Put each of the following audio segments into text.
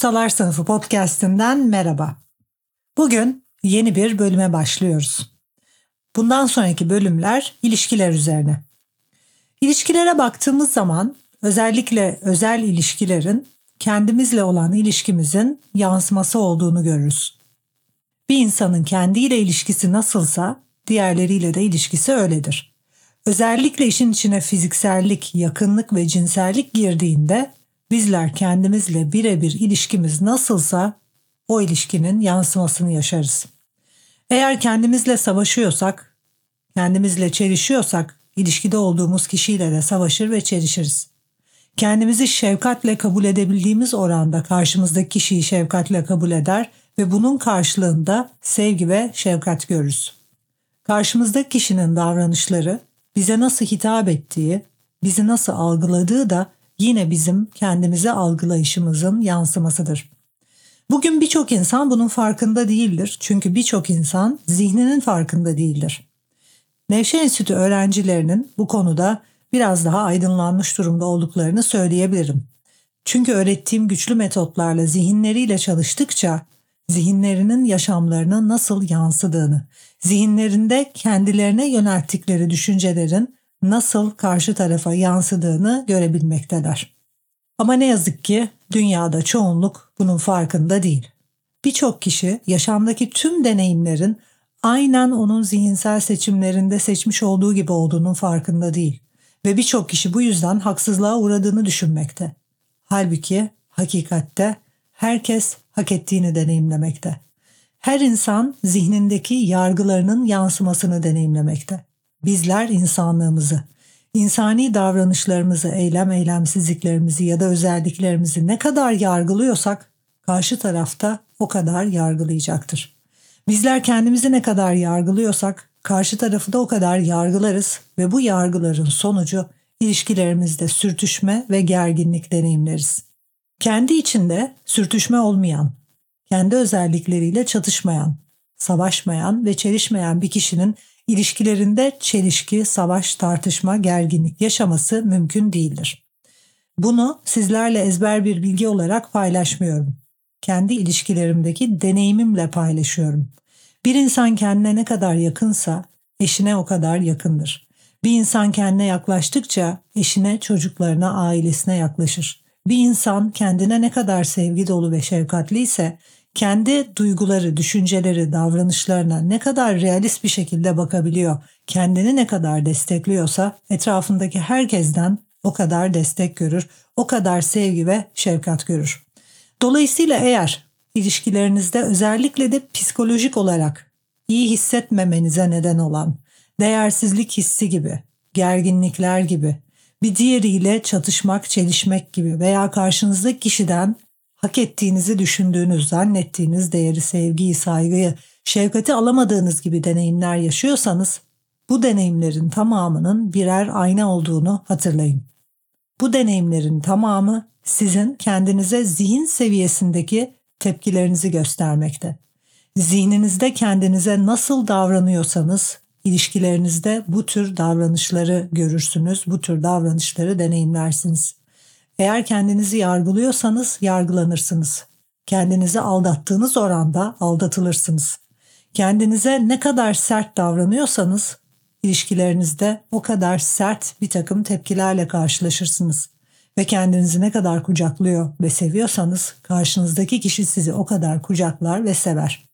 Ustalar Sınıfı podcast'inden merhaba. Bugün yeni bir bölüme başlıyoruz. Bundan sonraki bölümler ilişkiler üzerine. İlişkilere baktığımız zaman özellikle özel ilişkilerin kendimizle olan ilişkimizin yansıması olduğunu görürüz. Bir insanın kendiyle ilişkisi nasılsa diğerleriyle de ilişkisi öyledir. Özellikle işin içine fiziksellik, yakınlık ve cinsellik girdiğinde bizler kendimizle birebir ilişkimiz nasılsa o ilişkinin yansımasını yaşarız. Eğer kendimizle savaşıyorsak, kendimizle çelişiyorsak ilişkide olduğumuz kişiyle de savaşır ve çelişiriz. Kendimizi şefkatle kabul edebildiğimiz oranda karşımızdaki kişiyi şefkatle kabul eder ve bunun karşılığında sevgi ve şefkat görürüz. Karşımızdaki kişinin davranışları bize nasıl hitap ettiği, bizi nasıl algıladığı da yine bizim kendimizi algılayışımızın yansımasıdır. Bugün birçok insan bunun farkında değildir. Çünkü birçok insan zihninin farkında değildir. Nevşehir Enstitü öğrencilerinin bu konuda biraz daha aydınlanmış durumda olduklarını söyleyebilirim. Çünkü öğrettiğim güçlü metotlarla zihinleriyle çalıştıkça zihinlerinin yaşamlarına nasıl yansıdığını, zihinlerinde kendilerine yönelttikleri düşüncelerin nasıl karşı tarafa yansıdığını görebilmekteler. Ama ne yazık ki dünyada çoğunluk bunun farkında değil. Birçok kişi yaşamdaki tüm deneyimlerin aynen onun zihinsel seçimlerinde seçmiş olduğu gibi olduğunun farkında değil ve birçok kişi bu yüzden haksızlığa uğradığını düşünmekte. Halbuki hakikatte herkes hak ettiğini deneyimlemekte. Her insan zihnindeki yargılarının yansımasını deneyimlemekte. Bizler insanlığımızı, insani davranışlarımızı, eylem eylemsizliklerimizi ya da özelliklerimizi ne kadar yargılıyorsak karşı tarafta o kadar yargılayacaktır. Bizler kendimizi ne kadar yargılıyorsak karşı tarafı da o kadar yargılarız ve bu yargıların sonucu ilişkilerimizde sürtüşme ve gerginlik deneyimleriz. Kendi içinde sürtüşme olmayan, kendi özellikleriyle çatışmayan, savaşmayan ve çelişmeyen bir kişinin ilişkilerinde çelişki, savaş, tartışma, gerginlik yaşaması mümkün değildir. Bunu sizlerle ezber bir bilgi olarak paylaşmıyorum. Kendi ilişkilerimdeki deneyimimle paylaşıyorum. Bir insan kendine ne kadar yakınsa eşine o kadar yakındır. Bir insan kendine yaklaştıkça eşine, çocuklarına, ailesine yaklaşır. Bir insan kendine ne kadar sevgi dolu ve şefkatli ise kendi duyguları, düşünceleri, davranışlarına ne kadar realist bir şekilde bakabiliyor, kendini ne kadar destekliyorsa etrafındaki herkesten o kadar destek görür, o kadar sevgi ve şefkat görür. Dolayısıyla eğer ilişkilerinizde özellikle de psikolojik olarak iyi hissetmemenize neden olan değersizlik hissi gibi, gerginlikler gibi, bir diğeriyle çatışmak, çelişmek gibi veya karşınızdaki kişiden hak ettiğinizi düşündüğünüz, zannettiğiniz değeri, sevgiyi, saygıyı, şefkati alamadığınız gibi deneyimler yaşıyorsanız bu deneyimlerin tamamının birer ayna olduğunu hatırlayın. Bu deneyimlerin tamamı sizin kendinize zihin seviyesindeki tepkilerinizi göstermekte. Zihninizde kendinize nasıl davranıyorsanız ilişkilerinizde bu tür davranışları görürsünüz, bu tür davranışları deneyimlersiniz. Eğer kendinizi yargılıyorsanız yargılanırsınız. Kendinizi aldattığınız oranda aldatılırsınız. Kendinize ne kadar sert davranıyorsanız ilişkilerinizde o kadar sert bir takım tepkilerle karşılaşırsınız. Ve kendinizi ne kadar kucaklıyor ve seviyorsanız karşınızdaki kişi sizi o kadar kucaklar ve sever.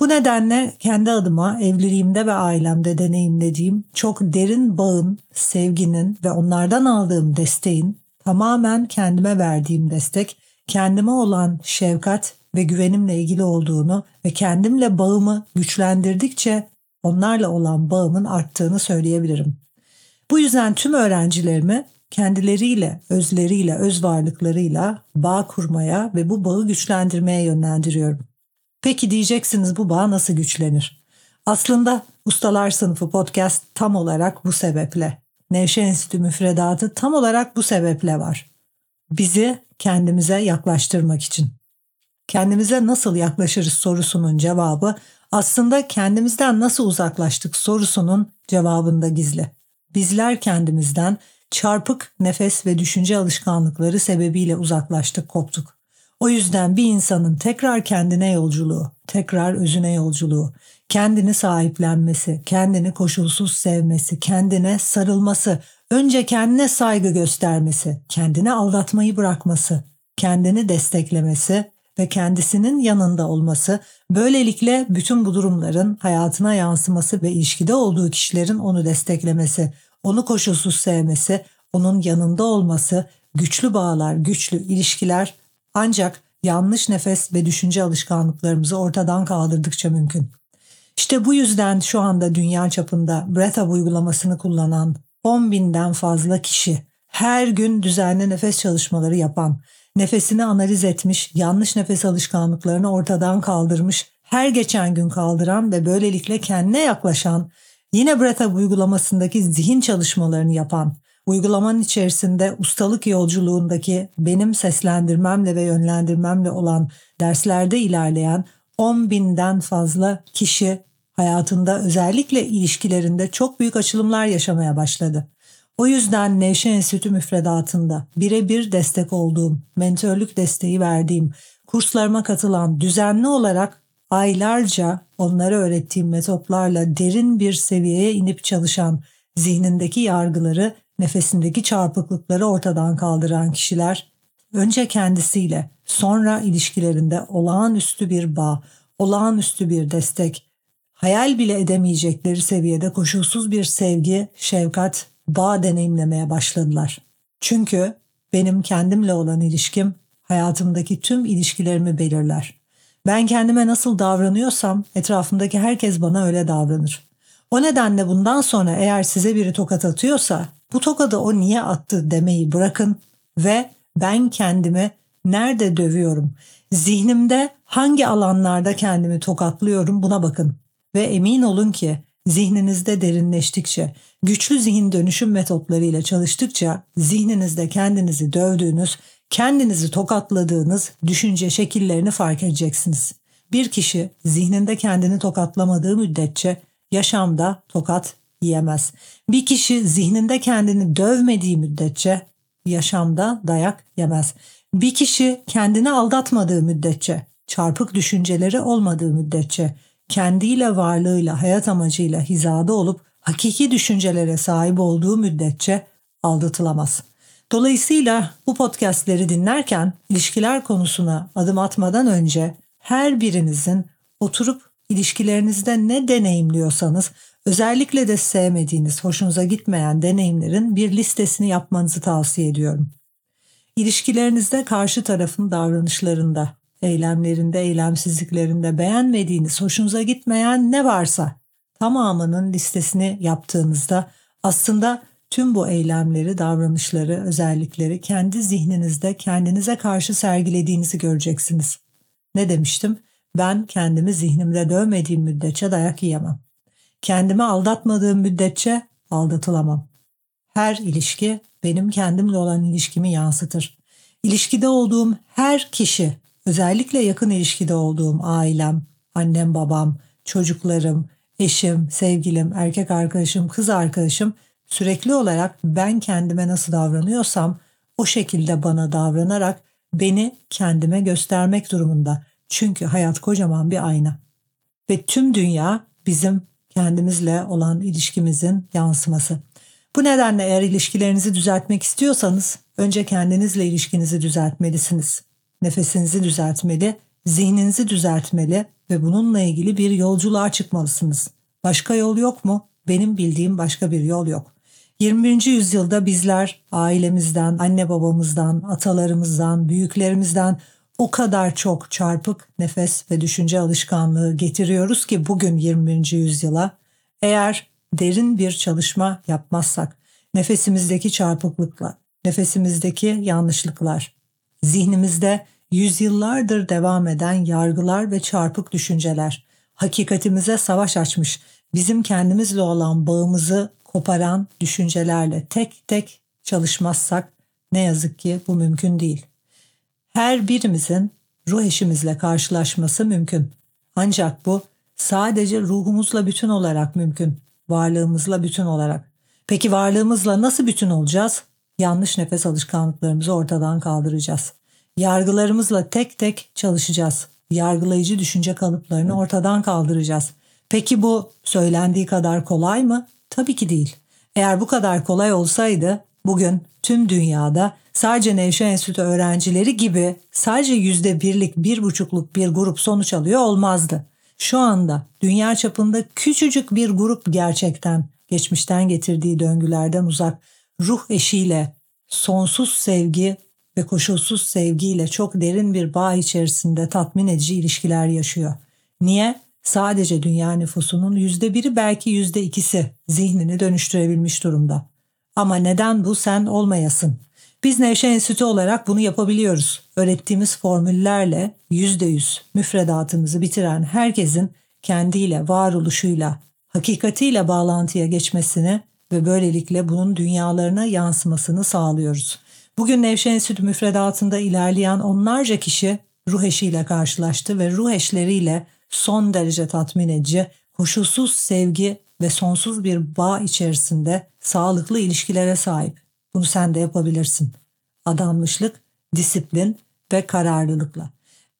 Bu nedenle kendi adıma evliliğimde ve ailemde deneyimlediğim çok derin bağın, sevginin ve onlardan aldığım desteğin tamamen kendime verdiğim destek, kendime olan şefkat ve güvenimle ilgili olduğunu ve kendimle bağımı güçlendirdikçe onlarla olan bağımın arttığını söyleyebilirim. Bu yüzden tüm öğrencilerimi kendileriyle, özleriyle, öz varlıklarıyla bağ kurmaya ve bu bağı güçlendirmeye yönlendiriyorum. Peki diyeceksiniz bu bağ nasıl güçlenir? Aslında Ustalar Sınıfı podcast tam olarak bu sebeple. Nevşe Enstitü müfredatı tam olarak bu sebeple var. Bizi kendimize yaklaştırmak için. Kendimize nasıl yaklaşırız sorusunun cevabı aslında kendimizden nasıl uzaklaştık sorusunun cevabında gizli. Bizler kendimizden çarpık nefes ve düşünce alışkanlıkları sebebiyle uzaklaştık, koptuk. O yüzden bir insanın tekrar kendine yolculuğu, tekrar özüne yolculuğu, kendini sahiplenmesi, kendini koşulsuz sevmesi, kendine sarılması, önce kendine saygı göstermesi, kendini aldatmayı bırakması, kendini desteklemesi ve kendisinin yanında olması, böylelikle bütün bu durumların hayatına yansıması ve ilişkide olduğu kişilerin onu desteklemesi, onu koşulsuz sevmesi, onun yanında olması, güçlü bağlar, güçlü ilişkiler ancak yanlış nefes ve düşünce alışkanlıklarımızı ortadan kaldırdıkça mümkün. İşte bu yüzden şu anda dünya çapında Breath uygulamasını kullanan 10 binden fazla kişi her gün düzenli nefes çalışmaları yapan, nefesini analiz etmiş, yanlış nefes alışkanlıklarını ortadan kaldırmış, her geçen gün kaldıran ve böylelikle kendine yaklaşan, yine Breath uygulamasındaki zihin çalışmalarını yapan, uygulamanın içerisinde ustalık yolculuğundaki benim seslendirmemle ve yönlendirmemle olan derslerde ilerleyen 10 binden fazla kişi hayatında özellikle ilişkilerinde çok büyük açılımlar yaşamaya başladı. O yüzden Nevşe Enstitü müfredatında birebir destek olduğum, mentörlük desteği verdiğim, kurslarıma katılan, düzenli olarak aylarca onlara öğrettiğim metotlarla derin bir seviyeye inip çalışan, zihnindeki yargıları, nefesindeki çarpıklıkları ortadan kaldıran kişiler önce kendisiyle, sonra ilişkilerinde olağanüstü bir bağ, olağanüstü bir destek, hayal bile edemeyecekleri seviyede koşulsuz bir sevgi, şefkat, bağ deneyimlemeye başladılar. Çünkü benim kendimle olan ilişkim hayatımdaki tüm ilişkilerimi belirler. Ben kendime nasıl davranıyorsam etrafımdaki herkes bana öyle davranır. O nedenle bundan sonra eğer size biri tokat atıyorsa bu tokadı o niye attı demeyi bırakın ve ben kendimi nerede dövüyorum? Zihnimde hangi alanlarda kendimi tokatlıyorum buna bakın. Ve emin olun ki zihninizde derinleştikçe, güçlü zihin dönüşüm metotlarıyla çalıştıkça zihninizde kendinizi dövdüğünüz, kendinizi tokatladığınız düşünce şekillerini fark edeceksiniz. Bir kişi zihninde kendini tokatlamadığı müddetçe yaşamda tokat yiyemez. Bir kişi zihninde kendini dövmediği müddetçe yaşamda dayak yemez. Bir kişi kendini aldatmadığı müddetçe, çarpık düşünceleri olmadığı müddetçe, kendiyle varlığıyla, hayat amacıyla hizada olup hakiki düşüncelere sahip olduğu müddetçe aldatılamaz. Dolayısıyla bu podcastleri dinlerken ilişkiler konusuna adım atmadan önce her birinizin oturup ilişkilerinizde ne deneyimliyorsanız özellikle de sevmediğiniz, hoşunuza gitmeyen deneyimlerin bir listesini yapmanızı tavsiye ediyorum. İlişkilerinizde karşı tarafın davranışlarında, eylemlerinde, eylemsizliklerinde beğenmediğiniz, hoşunuza gitmeyen ne varsa tamamının listesini yaptığınızda aslında tüm bu eylemleri, davranışları, özellikleri kendi zihninizde kendinize karşı sergilediğinizi göreceksiniz. Ne demiştim? Ben kendimi zihnimde dövmediğim müddetçe dayak yiyemem. Kendimi aldatmadığım müddetçe aldatılamam. Her ilişki benim kendimle olan ilişkimi yansıtır. İlişkide olduğum her kişi, özellikle yakın ilişkide olduğum ailem, annem, babam, çocuklarım, eşim, sevgilim, erkek arkadaşım, kız arkadaşım sürekli olarak ben kendime nasıl davranıyorsam o şekilde bana davranarak beni kendime göstermek durumunda. Çünkü hayat kocaman bir ayna. Ve tüm dünya bizim kendimizle olan ilişkimizin yansıması. Bu nedenle eğer ilişkilerinizi düzeltmek istiyorsanız önce kendinizle ilişkinizi düzeltmelisiniz. Nefesinizi düzeltmeli, zihninizi düzeltmeli ve bununla ilgili bir yolculuğa çıkmalısınız. Başka yol yok mu? Benim bildiğim başka bir yol yok. 21. yüzyılda bizler ailemizden, anne babamızdan, atalarımızdan, büyüklerimizden o kadar çok çarpık nefes ve düşünce alışkanlığı getiriyoruz ki bugün 21. yüzyıla eğer derin bir çalışma yapmazsak, nefesimizdeki çarpıklıklar, nefesimizdeki yanlışlıklar, zihnimizde yüzyıllardır devam eden yargılar ve çarpık düşünceler, hakikatimize savaş açmış, bizim kendimizle olan bağımızı koparan düşüncelerle tek tek çalışmazsak ne yazık ki bu mümkün değil. Her birimizin ruh eşimizle karşılaşması mümkün. Ancak bu sadece ruhumuzla bütün olarak mümkün. Varlığımızla bütün olarak. Peki varlığımızla nasıl bütün olacağız? Yanlış nefes alışkanlıklarımızı ortadan kaldıracağız. Yargılarımızla tek tek çalışacağız. Yargılayıcı düşünce kalıplarını ortadan kaldıracağız. Peki bu söylendiği kadar kolay mı? Tabii ki değil. Eğer bu kadar kolay olsaydı bugün tüm dünyada sadece Nevşehir Enstitü öğrencileri gibi sadece yüzde birlik, bir buçukluk bir grup sonuç alıyor olmazdı. Şu anda dünya çapında küçücük bir grup gerçekten geçmişten getirdiği döngülerden uzak ruh eşiyle sonsuz sevgi ve koşulsuz sevgiyle çok derin bir bağ içerisinde tatmin edici ilişkiler yaşıyor. Niye? Sadece dünya nüfusunun yüzde biri belki yüzde ikisi zihnini dönüştürebilmiş durumda. Ama neden bu sen olmayasın? Biz Nevşehir Enstitü olarak bunu yapabiliyoruz. Öğrettiğimiz formüllerle yüzde yüz müfredatımızı bitiren herkesin kendiyle, varoluşuyla, hakikatiyle bağlantıya geçmesini ve böylelikle bunun dünyalarına yansımasını sağlıyoruz. Bugün Nevşehir Enstitü müfredatında ilerleyen onlarca kişi ruh eşiyle karşılaştı ve ruh eşleriyle son derece tatmin edici, koşulsuz sevgi ve sonsuz bir bağ içerisinde sağlıklı ilişkilere sahip. Bunu sen de yapabilirsin. Adanmışlık, disiplin ve kararlılıkla.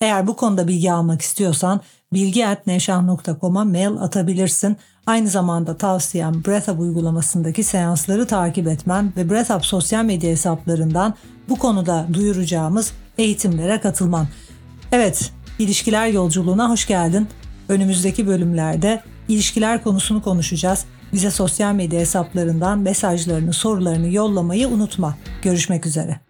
Eğer bu konuda bilgi almak istiyorsan bilgi.nevşah.com'a mail atabilirsin. Aynı zamanda tavsiyem BreathUp uygulamasındaki seansları takip etmen ve BreathUp sosyal medya hesaplarından bu konuda duyuracağımız eğitimlere katılman. Evet, ilişkiler yolculuğuna hoş geldin. Önümüzdeki bölümlerde ilişkiler konusunu konuşacağız. Bize sosyal medya hesaplarından mesajlarını, sorularını yollamayı unutma. Görüşmek üzere.